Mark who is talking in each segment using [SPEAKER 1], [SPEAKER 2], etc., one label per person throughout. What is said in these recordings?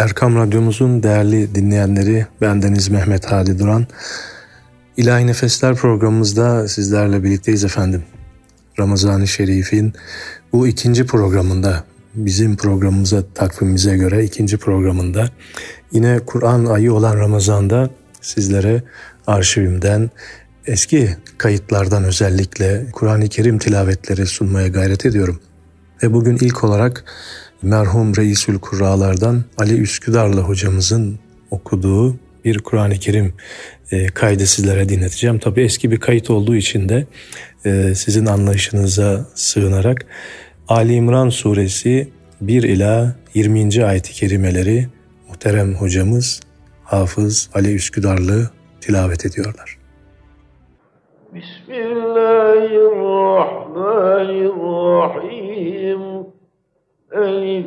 [SPEAKER 1] Erkam Radyomuzun değerli dinleyenleri, bendeniz Mehmet Hadi Duran. İlahi Nefesler programımızda sizlerle birlikteyiz efendim. Ramazan-ı Şerif'in bu ikinci programında, bizim programımıza, takvimimize göre ikinci programında yine Kur'an ayı olan Ramazan'da sizlere arşivimden, eski kayıtlardan özellikle Kur'an-ı Kerim tilavetleri sunmaya gayret ediyorum. Ve bugün ilk olarak merhum Reisül Kurralardan Ali Üsküdarlı hocamızın okuduğu bir Kur'an-ı Kerim e, kaydı sizlere dinleteceğim. Tabi eski bir kayıt olduğu için de e, sizin anlayışınıza sığınarak Ali İmran suresi 1 ila 20. ayet-i kerimeleri muhterem hocamız Hafız Ali Üsküdarlı tilavet ediyorlar.
[SPEAKER 2] Bismillahirrahmanirrahim. Elif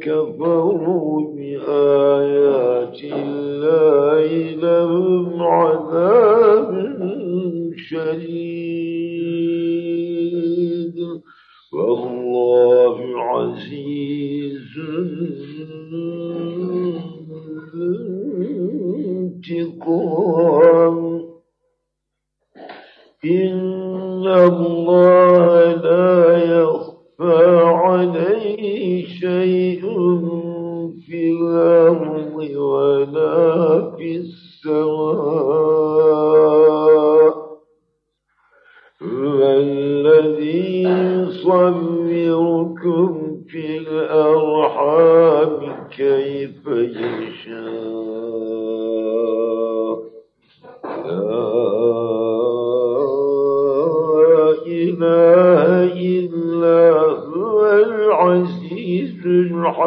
[SPEAKER 2] كفروا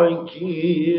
[SPEAKER 2] antes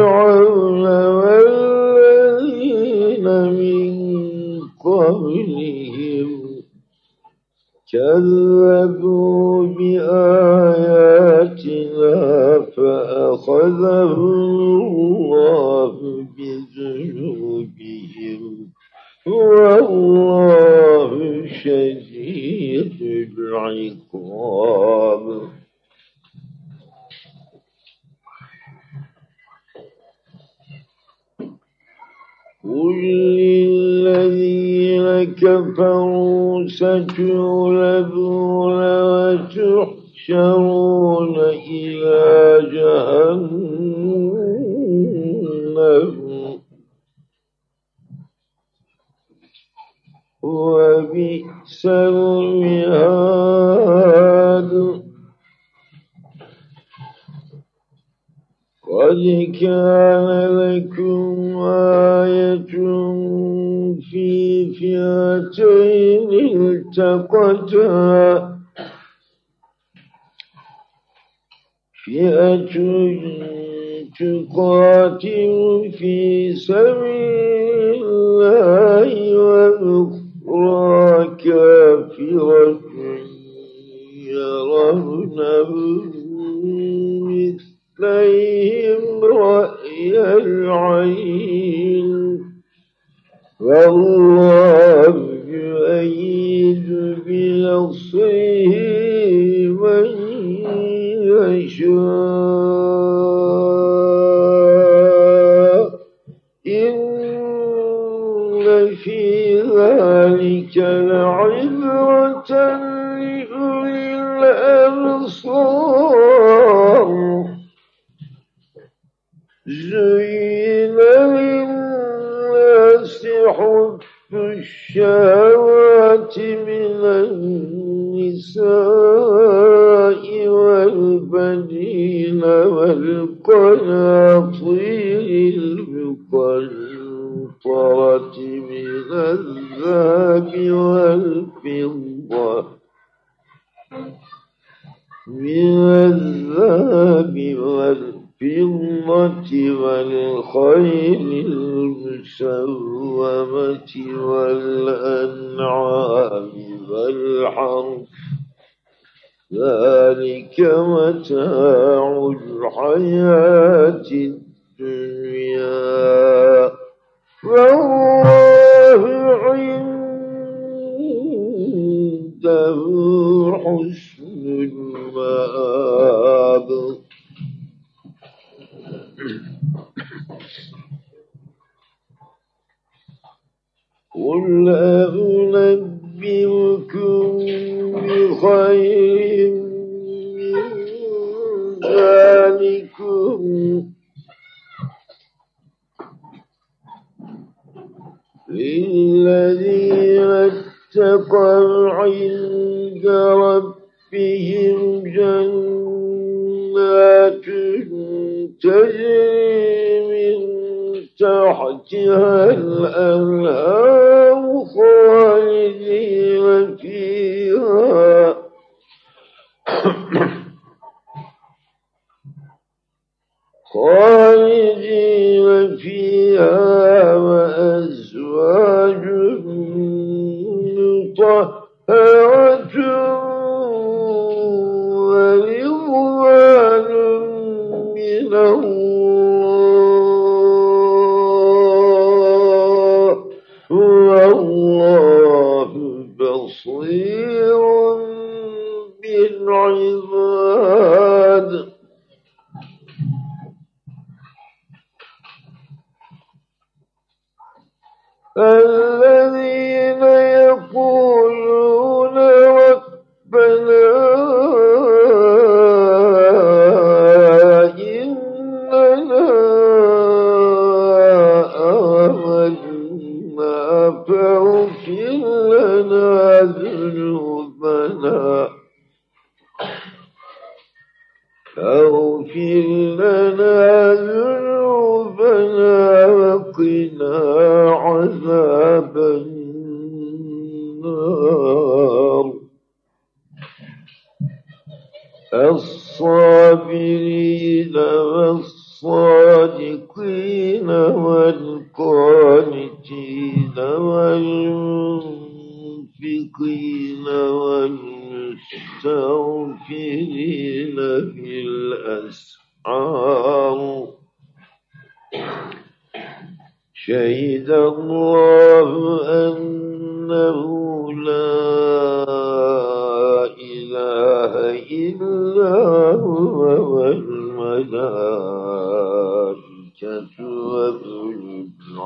[SPEAKER 2] فرعون والذين من قبلهم كذبوا بآياتنا فأخذهم الله بذنوبهم والله شديد العقاب. الذين كفروا ستغلبون وتحشرون إلى جهنم. وبئس المهاد. قد كان لكم آية في فئتين التقتا فئة تقاتل في سبيل الله والأخرى كافرة يرونهم بالعباد الذين يقولون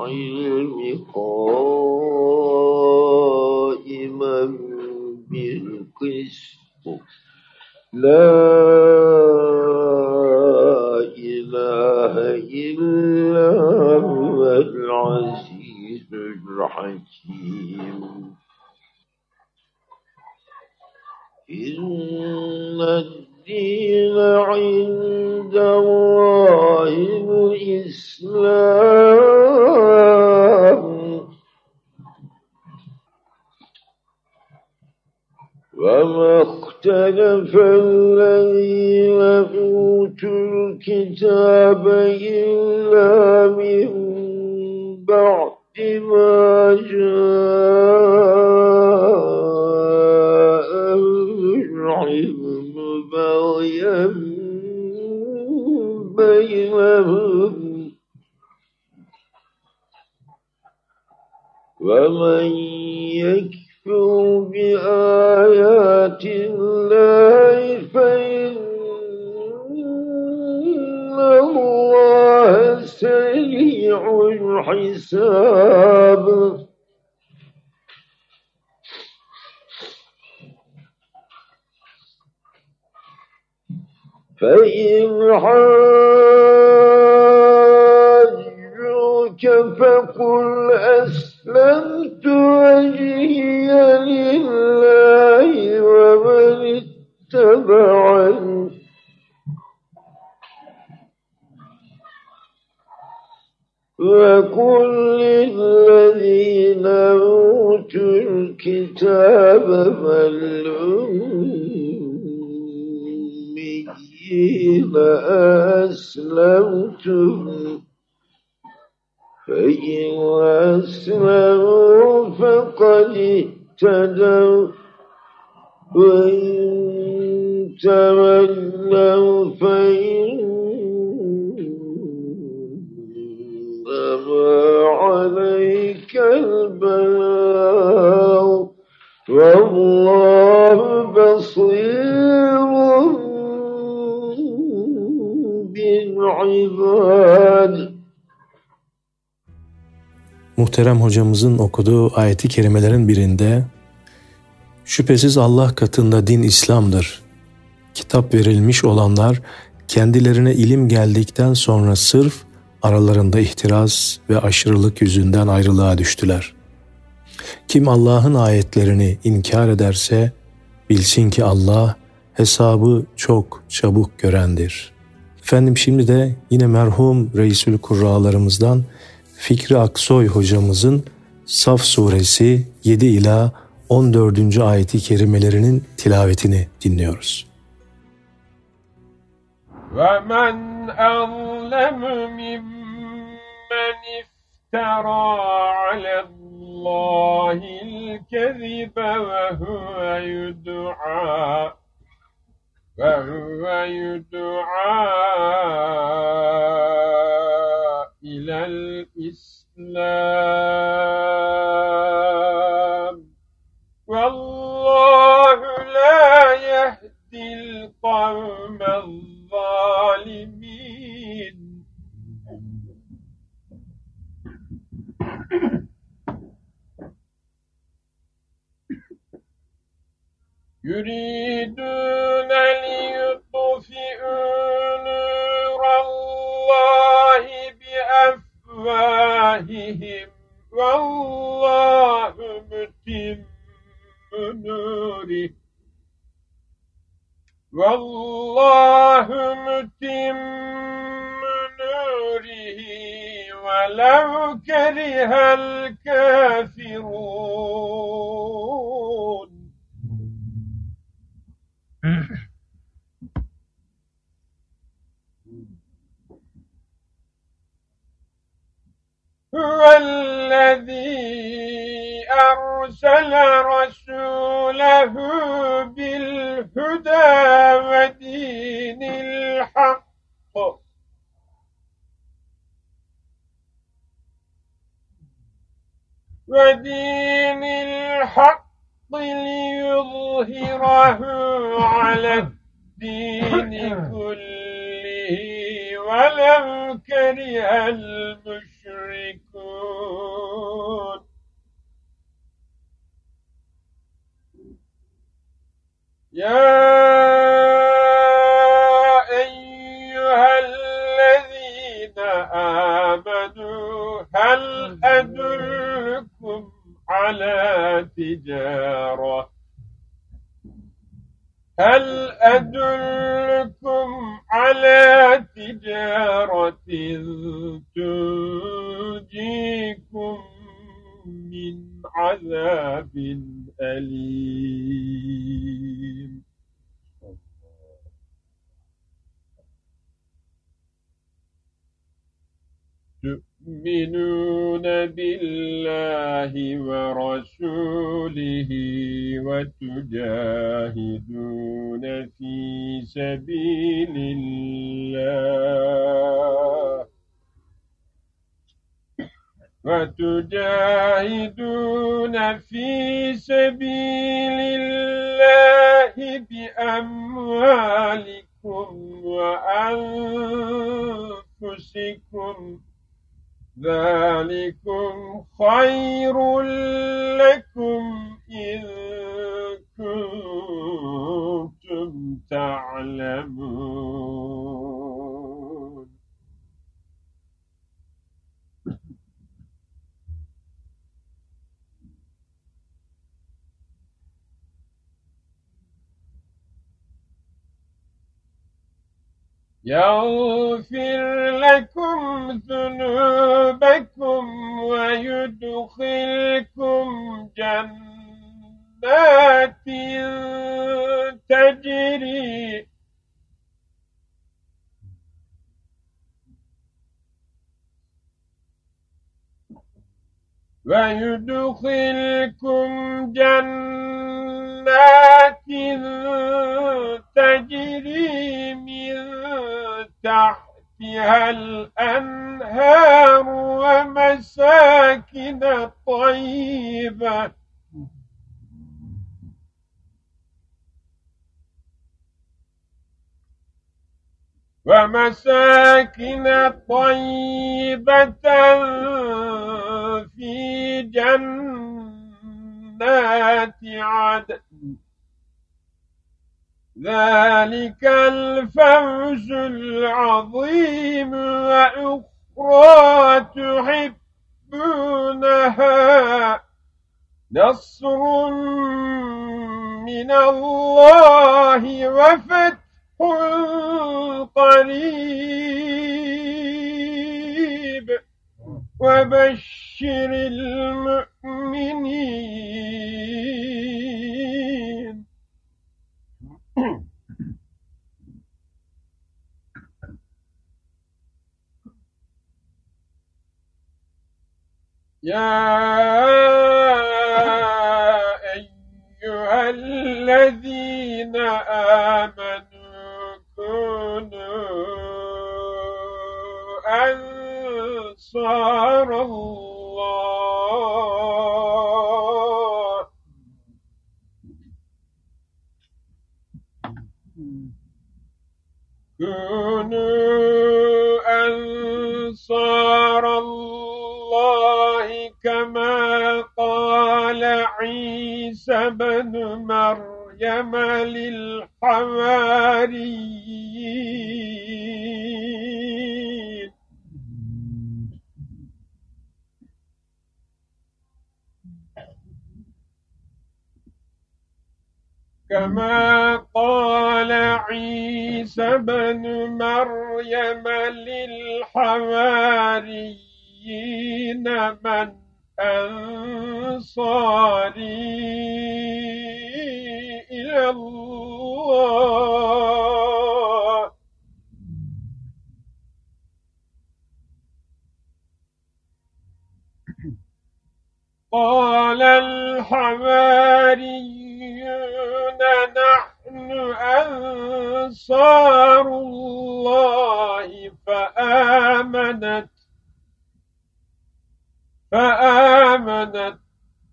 [SPEAKER 2] العلم قائما بالقسط لا فإن حاجوك فقل أسلمت وجهي لله ومن اتبعني. وقل للذين أوتوا الكتاب فالأميين أسلمتم فإن أسلموا فقد اهتدوا. وإن تولوا فإنما عليك البلاغ. والله بصير بالعباد
[SPEAKER 1] Muhterem hocamızın okuduğu ayeti kerimelerin birinde şüphesiz Allah katında din İslam'dır. Kitap verilmiş olanlar kendilerine ilim geldikten sonra sırf aralarında ihtiras ve aşırılık yüzünden ayrılığa düştüler. Kim Allah'ın ayetlerini inkar ederse bilsin ki Allah hesabı çok çabuk görendir. Efendim şimdi de yine merhum Reisül Kurralarımızdan Fikri Aksoy hocamızın Saf suresi 7 ila 14. ayeti kerimelerinin tilavetini dinliyoruz.
[SPEAKER 3] وَمَنْ أَظْلَمُ مِمَّنِ افْتَرَى عَلَى اللَّهِ الْكَذِبَ وَهُوَ يُدْعَى وهو يدعى إلى الإسلام. والله لا يهدي القوم الظالمين. يريدون ليطفئوا نور الله بأفواههم. والله متم نوره. والله متم نوره. ولو كره الكافرون هو الذي أرسل رسوله بالهدى ودين الحق. ودين الحق ليظهره على الدين كله ولو كره المشركون. يا أيها الذين آمنوا هل أدلكم على تجارة؟ هل أدلكم على تجارة تنجيكم من عذاب أليم. تؤمنون بالله ورسوله وتجاهدون في سبيل الله. وتجاهدون في سبيل الله بأموالكم وأنفسكم ذلكم خير لكم إن كنتم تعلمون يغفر لكم ذنوبكم ويدخلكم جنات تجري ويدخلكم جنات تجري من تحتها الأنهار ومساكن طيبة. ومساكن طيبة في جنات عدن. ذلك الفوز العظيم وأخرى تحبونها. نصر من الله وفتح قريب. وبشر المؤمنين. يا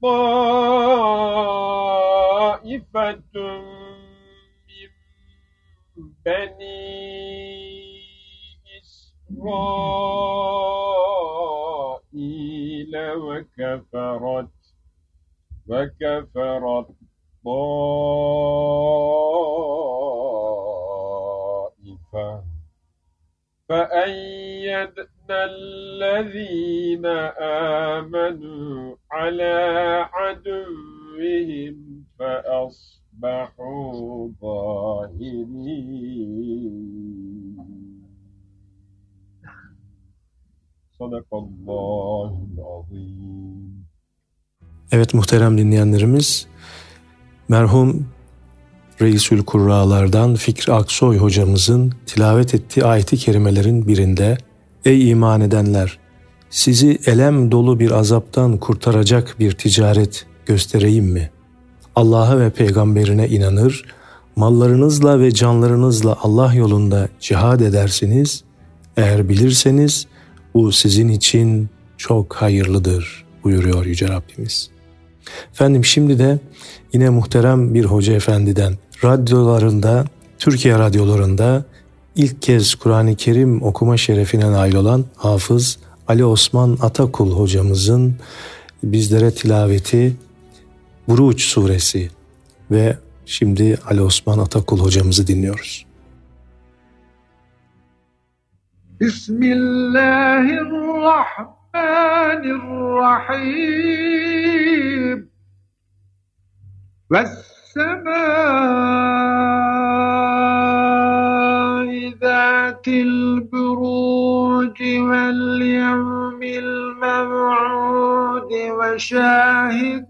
[SPEAKER 3] طائفة من بني إسرائيل وكفرت وكفرت طائفة. فأيدنا الذين آمنوا على عدوهم فأصبحوا ظاهرين صدق الله العظيم
[SPEAKER 1] Evet muhterem dinleyenlerimiz merhum Reisül Kurralardan Fikri Aksoy hocamızın tilavet ettiği ayeti kerimelerin birinde Ey iman edenler! Sizi elem dolu bir azaptan kurtaracak bir ticaret göstereyim mi? Allah'a ve peygamberine inanır, mallarınızla ve canlarınızla Allah yolunda cihad edersiniz. Eğer bilirseniz bu sizin için çok hayırlıdır buyuruyor Yüce Rabbimiz. Efendim şimdi de yine muhterem bir hoca efendiden radyolarında, Türkiye radyolarında ilk kez Kur'an-ı Kerim okuma şerefine nail olan Hafız Ali Osman Atakul hocamızın bizlere tilaveti Buruç suresi ve şimdi Ali Osman Atakul hocamızı dinliyoruz.
[SPEAKER 4] Bismillahirrahmanirrahim. والسماء ذات البروج واليوم الموعود وشاهد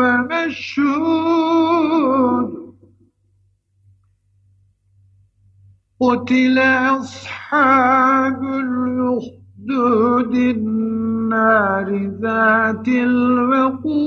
[SPEAKER 4] ومشهود. قتل أصحاب الأخدود النار ذات الوقود.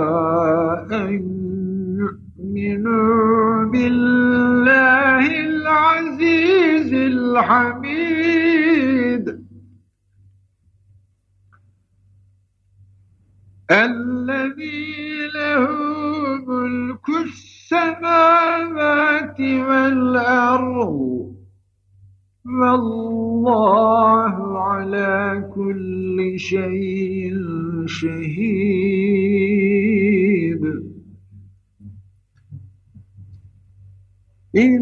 [SPEAKER 4] الحميد الذي له ملك السماوات والأرض. والله على كل شيء شهيد. إن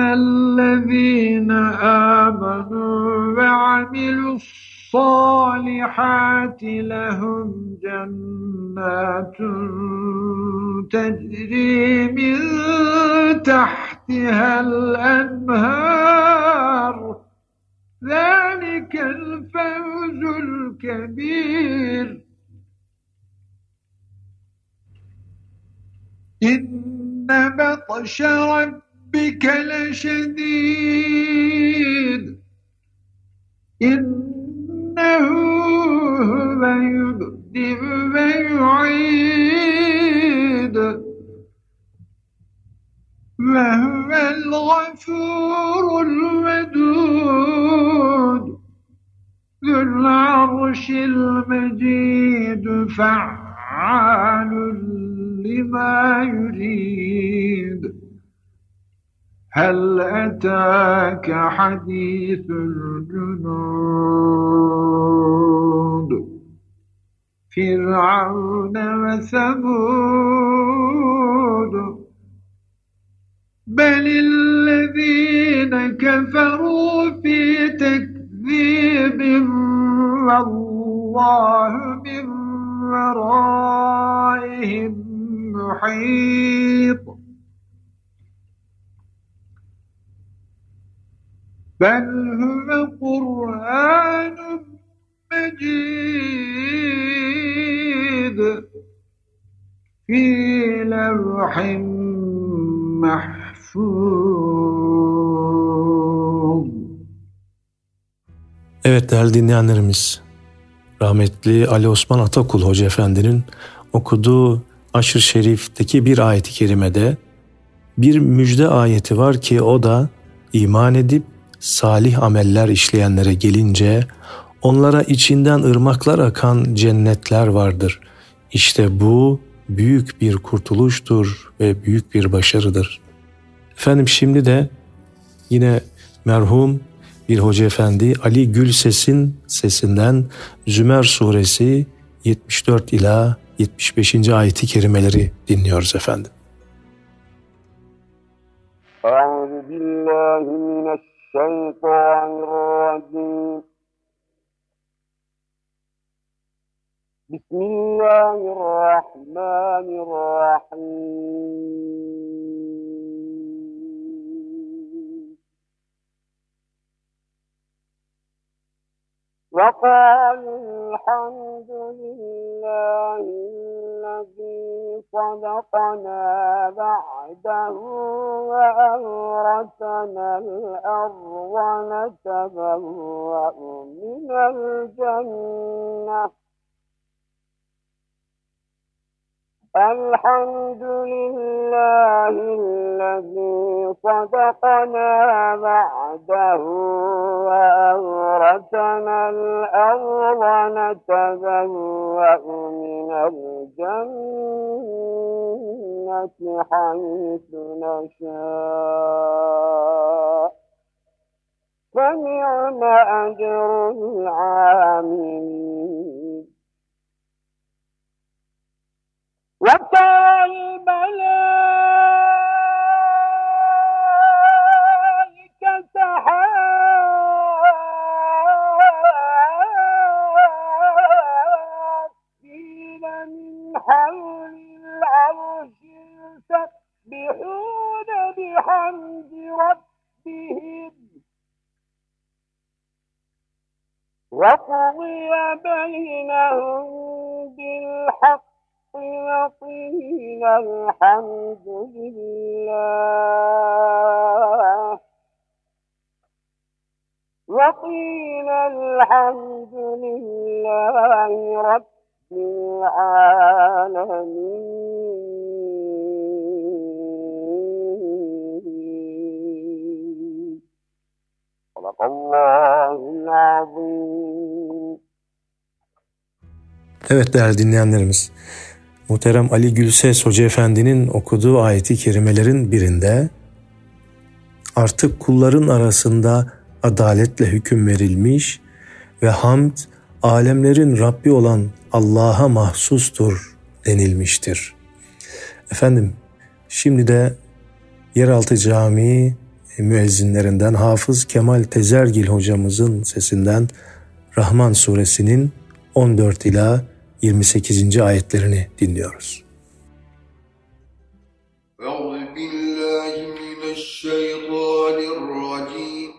[SPEAKER 4] الذين آمنوا وعملوا الصالحات لهم جنات تجري من تحتها الأنهار ذلك الفوز الكبير إن بطش ربك لشديد. إنه هو يبدئ ويعيد. وهو الغفور الودود. ذو العرش المجيد فعال لما يريد. هل أتاك حديث الجنود؟ فرعون وثمود. بل الذين كفروا في تكذيب والله من ورائهم محيط. بل هو قرآن مجيد في لوح محفوظ
[SPEAKER 1] Evet değerli dinleyenlerimiz, rahmetli Ali Osman Atakul Hoca Efendi'nin okuduğu Aşır Şerif'teki bir ayeti kerimede bir müjde ayeti var ki o da iman edip salih ameller işleyenlere gelince onlara içinden ırmaklar akan cennetler vardır. İşte bu büyük bir kurtuluştur ve büyük bir başarıdır. Efendim şimdi de yine merhum bir hoca efendi Ali Gülses'in sesinden Zümer suresi 74 ila 75. ayeti kerimeleri dinliyoruz efendim.
[SPEAKER 5] الشيطان الرجيم. بسم الله الرحمن الرحيم. وقالوا الحمد لله الذي صدقنا بعده وأورثنا الأرض نتبوأ من الجنة. الحمد لله الذي صدقنا بعده وأورثنا الأرض نتبوأ من الجنة حيث نشاء. فنعم أجر العاملين. وترى الملائكة حافين من حول العرش يسبحون بحمد ربهم وقضي بينهم بالحق وقيل الحمد لله. وقيل الحمد لله رب العالمين. صدق الله العظيم.
[SPEAKER 1] Evet değerli dinleyenlerimiz, Muhterem Ali Gülses Hoca Efendi'nin okuduğu ayeti kerimelerin birinde artık kulların arasında adaletle hüküm verilmiş ve hamd alemlerin Rabbi olan Allah'a mahsustur denilmiştir. Efendim şimdi de Yeraltı Camii müezzinlerinden Hafız Kemal Tezergil hocamızın sesinden Rahman suresinin 14 ila 28. ayetlerini dinliyoruz.
[SPEAKER 2] أعوذ بالله من الشيطان الرجيم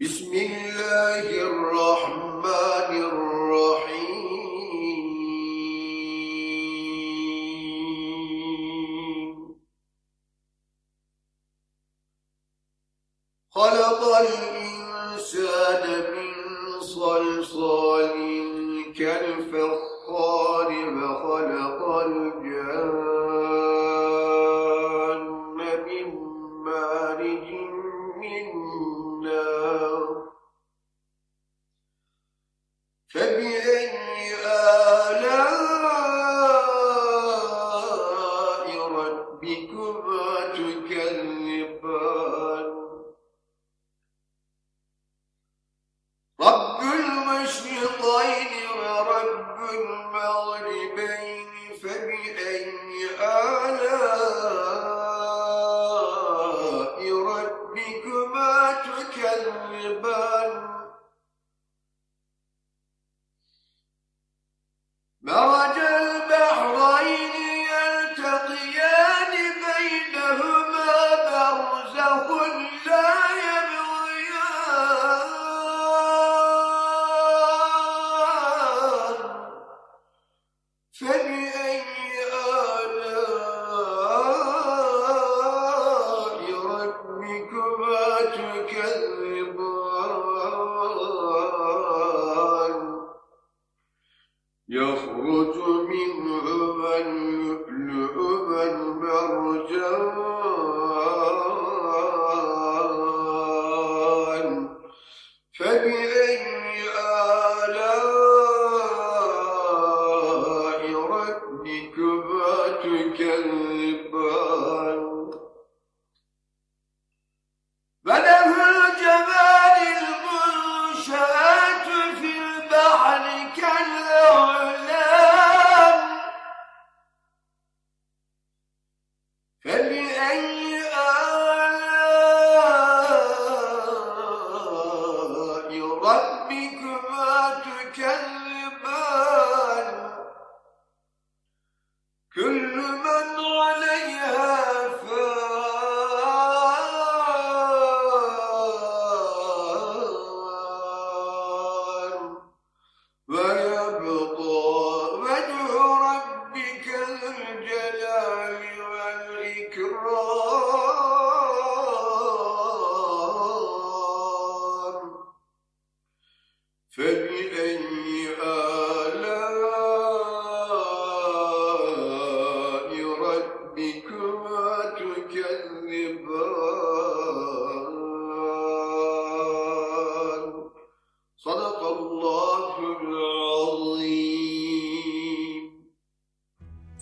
[SPEAKER 2] بسم الله الرحمن الرحيم خلق الإنسان من صلصال كالفخار وخلق الجان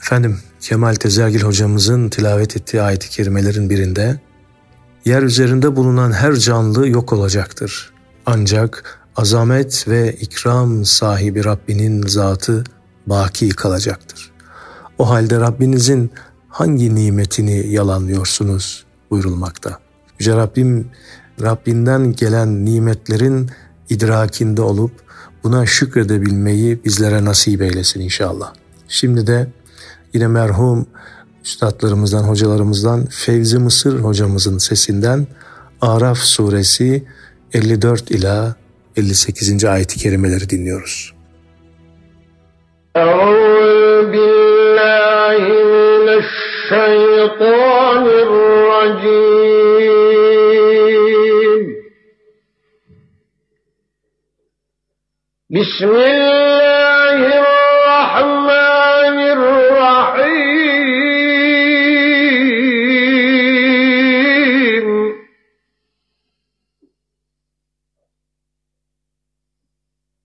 [SPEAKER 1] Efendim Kemal Tezergil hocamızın tilavet ettiği ayet-i kerimelerin birinde yer üzerinde bulunan her canlı yok olacaktır. Ancak azamet ve ikram sahibi Rabbinin zatı baki kalacaktır. O halde Rabbinizin hangi nimetini yalanlıyorsunuz buyurulmakta. Yüce Rabbim Rabbinden gelen nimetlerin idrakinde olup buna şükredebilmeyi bizlere nasip eylesin inşallah. Şimdi de Yine merhum üstadlarımızdan, hocalarımızdan Fevzi Mısır hocamızın sesinden Araf suresi 54 ila 58. ayeti kerimeleri dinliyoruz.
[SPEAKER 6] Bismillah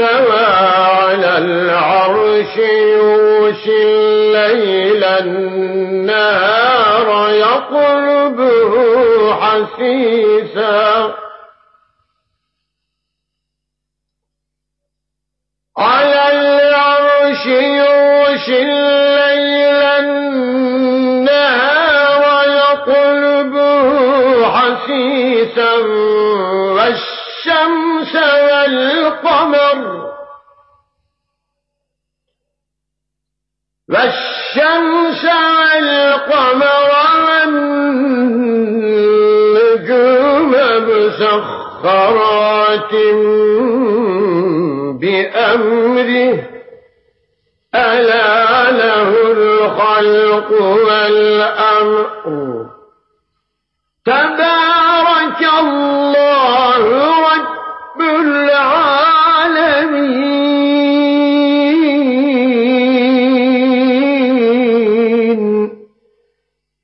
[SPEAKER 6] استوى على العرش يوشي الليل النهار يطلبه حثيثا على العرش يوشي الليل النهار يطلبه حثيثا والشمس والقمر والنجوم مسخرات بأمره. ألا له الخلق والأمر. تبارك الله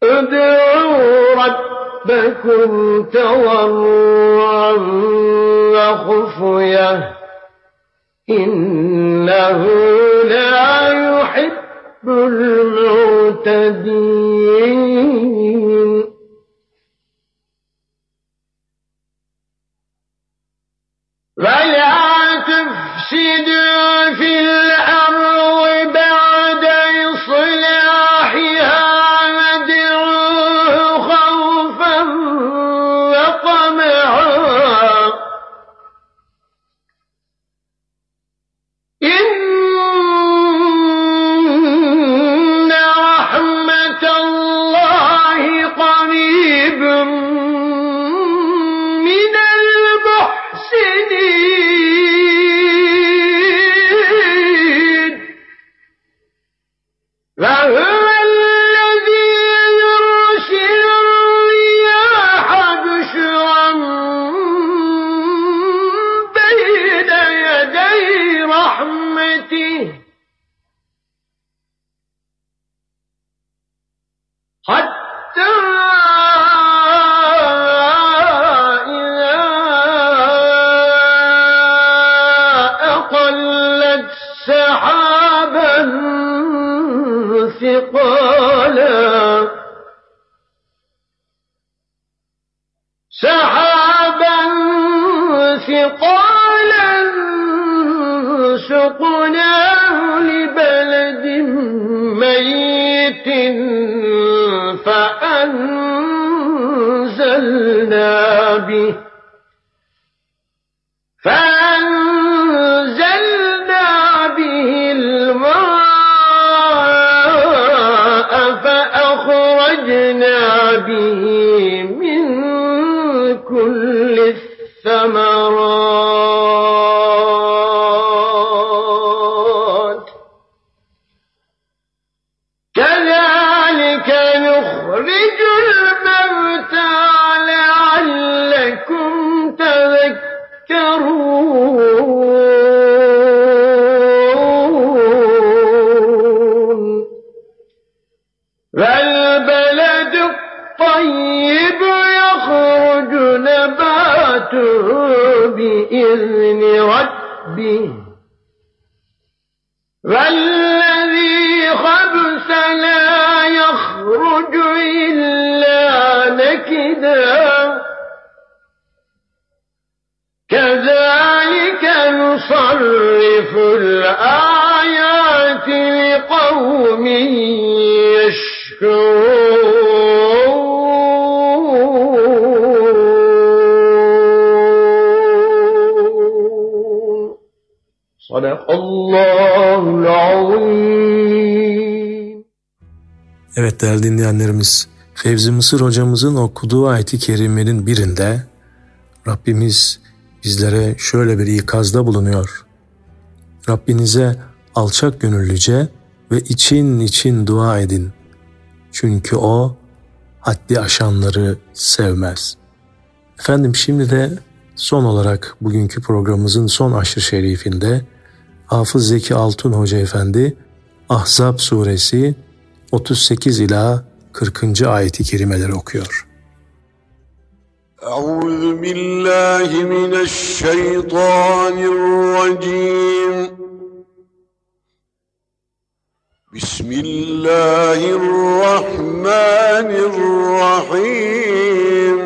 [SPEAKER 6] ادعوا ربكم تضرعا وخفية. إنه لا يحب المعتدين. ولا تفسدوا ثقالا سحابا ثقالا سقناه لبلد ميت فأنزلنا به. به بإذن ربه والذي خبث لا يخرج إلا نكدا. كذلك نصرف الآيات لقوم
[SPEAKER 1] Evet değerli dinleyenlerimiz, Fevzi Mısır hocamızın okuduğu ayeti kerimenin birinde Rabbimiz bizlere şöyle bir ikazda bulunuyor. Rabbinize alçak gönüllüce ve için için dua edin. Çünkü O haddi aşanları sevmez. Efendim şimdi de son olarak bugünkü programımızın son aşırı şerifinde Hafız Zeki Altun Hoca Efendi Ahzab suresi 38 ila 40. ayeti kerimeleri okuyor.
[SPEAKER 7] Euzu billahi mineşşeytanirracim. Bismillahirrahmanirrahim.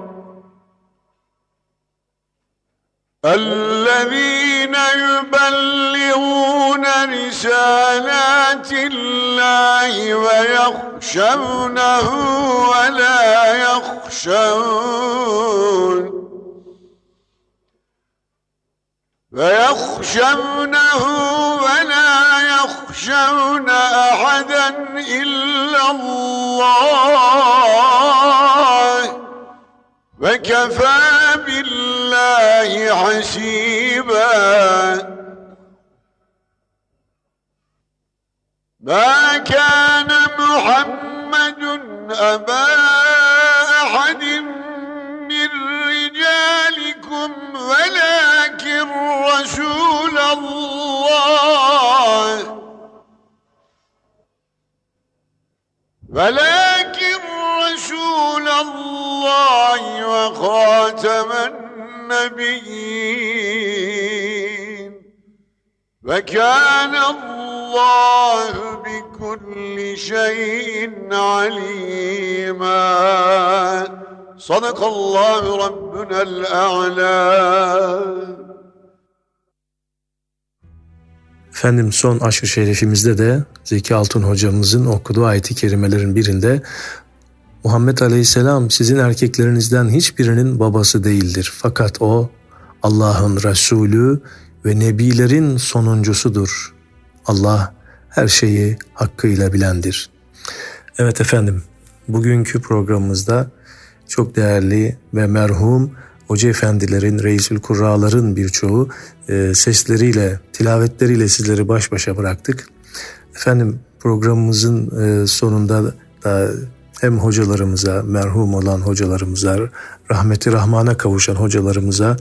[SPEAKER 7] الذين يبلغون رسالات الله ويخشونه ولا يخشون ويخشونه ولا يخشون أحدا إلا الله وكفى بالله حسيبا. ما كان محمد أبا أحد من رجالكم ولكن رسول الله. ولكن رسول الله. وخاتم النبيين وكان الله بكل شيء عليما صدق الله ربنا الأعلى
[SPEAKER 1] Efendim son aşk şerifimizde de Zeki Altun hocamızın okuduğu ayeti kerimelerin birinde Muhammed Aleyhisselam sizin erkeklerinizden hiçbirinin babası değildir. Fakat o Allah'ın Resulü ve Nebilerin sonuncusudur. Allah her şeyi hakkıyla bilendir. Evet efendim, bugünkü programımızda çok değerli ve merhum hoca efendilerin, reisül kurraların birçoğu e, sesleriyle, tilavetleriyle sizleri baş başa bıraktık. Efendim programımızın e, sonunda da hem hocalarımıza, merhum olan hocalarımıza, rahmeti rahmana kavuşan hocalarımıza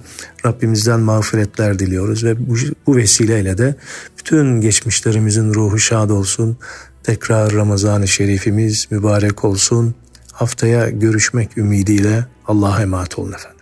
[SPEAKER 1] Rabbimizden mağfiretler diliyoruz ve bu, bu vesileyle de bütün geçmişlerimizin ruhu şad olsun. Tekrar Ramazan-ı Şerifimiz mübarek olsun. Haftaya görüşmek ümidiyle Allah'a emanet olun efendim.